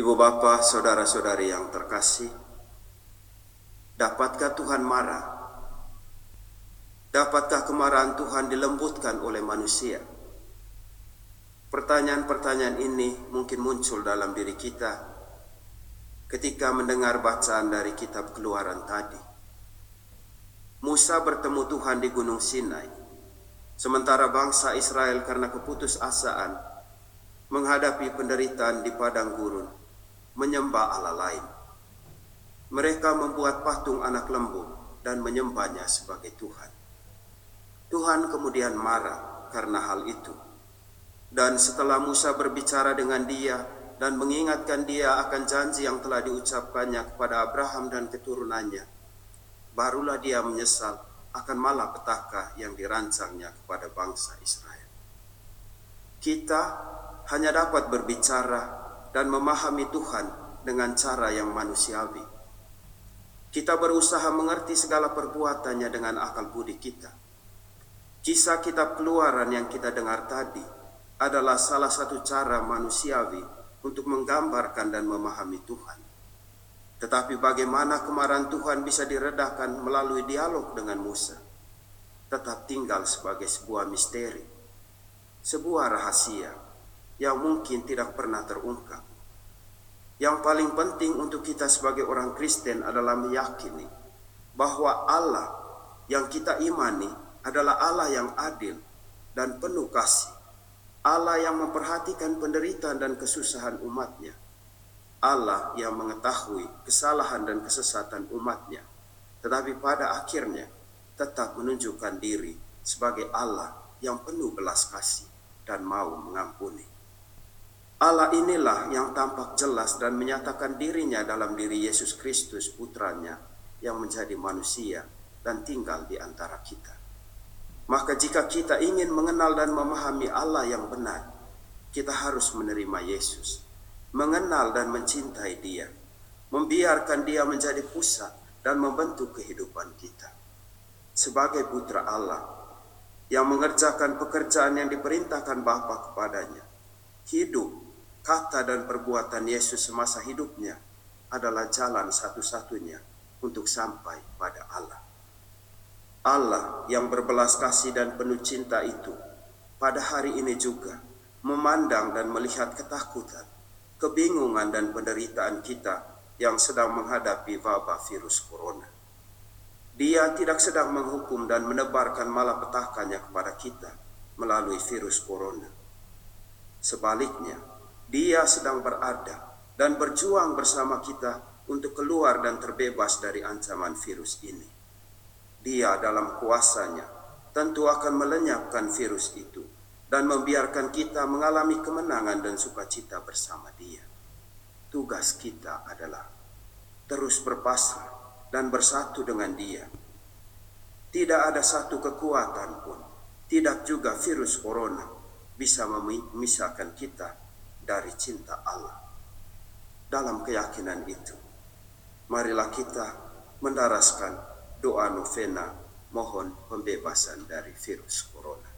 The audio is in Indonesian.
Ibu bapa, saudara-saudari yang terkasih, dapatkah Tuhan marah? Dapatkah kemarahan Tuhan dilembutkan oleh manusia? Pertanyaan-pertanyaan ini mungkin muncul dalam diri kita ketika mendengar bacaan dari kitab Keluaran tadi. Musa bertemu Tuhan di Gunung Sinai, sementara bangsa Israel karena keputusasaan menghadapi penderitaan di padang gurun menyembah Allah lain. Mereka membuat patung anak lembu dan menyembahnya sebagai Tuhan. Tuhan kemudian marah karena hal itu. Dan setelah Musa berbicara dengan dia dan mengingatkan dia akan janji yang telah diucapkannya kepada Abraham dan keturunannya, barulah dia menyesal akan malapetaka yang dirancangnya kepada bangsa Israel. Kita hanya dapat berbicara dan memahami Tuhan dengan cara yang manusiawi. Kita berusaha mengerti segala perbuatannya dengan akal budi kita. Kisah kitab keluaran yang kita dengar tadi adalah salah satu cara manusiawi untuk menggambarkan dan memahami Tuhan. Tetapi bagaimana kemarahan Tuhan bisa diredakan melalui dialog dengan Musa? Tetap tinggal sebagai sebuah misteri, sebuah rahasia yang mungkin tidak pernah terungkap. Yang paling penting untuk kita sebagai orang Kristen adalah meyakini bahwa Allah yang kita imani adalah Allah yang adil dan penuh kasih. Allah yang memperhatikan penderitaan dan kesusahan umatnya. Allah yang mengetahui kesalahan dan kesesatan umatnya. Tetapi pada akhirnya tetap menunjukkan diri sebagai Allah yang penuh belas kasih dan mau mengampuni. Allah inilah yang tampak jelas dan menyatakan dirinya dalam diri Yesus Kristus putranya yang menjadi manusia dan tinggal di antara kita. Maka jika kita ingin mengenal dan memahami Allah yang benar, kita harus menerima Yesus, mengenal dan mencintai dia, membiarkan dia menjadi pusat dan membentuk kehidupan kita. Sebagai putra Allah yang mengerjakan pekerjaan yang diperintahkan Bapa kepadanya, hidup kata dan perbuatan Yesus semasa hidupnya adalah jalan satu-satunya untuk sampai pada Allah. Allah yang berbelas kasih dan penuh cinta itu pada hari ini juga memandang dan melihat ketakutan, kebingungan dan penderitaan kita yang sedang menghadapi wabah virus corona. Dia tidak sedang menghukum dan menebarkan malapetakannya kepada kita melalui virus corona. Sebaliknya, dia sedang berada dan berjuang bersama kita untuk keluar dan terbebas dari ancaman virus ini. Dia dalam kuasanya tentu akan melenyapkan virus itu dan membiarkan kita mengalami kemenangan dan sukacita bersama dia. Tugas kita adalah terus berpasrah dan bersatu dengan dia. Tidak ada satu kekuatan pun, tidak juga virus corona bisa memisahkan kita dari cinta Allah. Dalam keyakinan itu, marilah kita mendaraskan doa novena mohon pembebasan dari virus corona.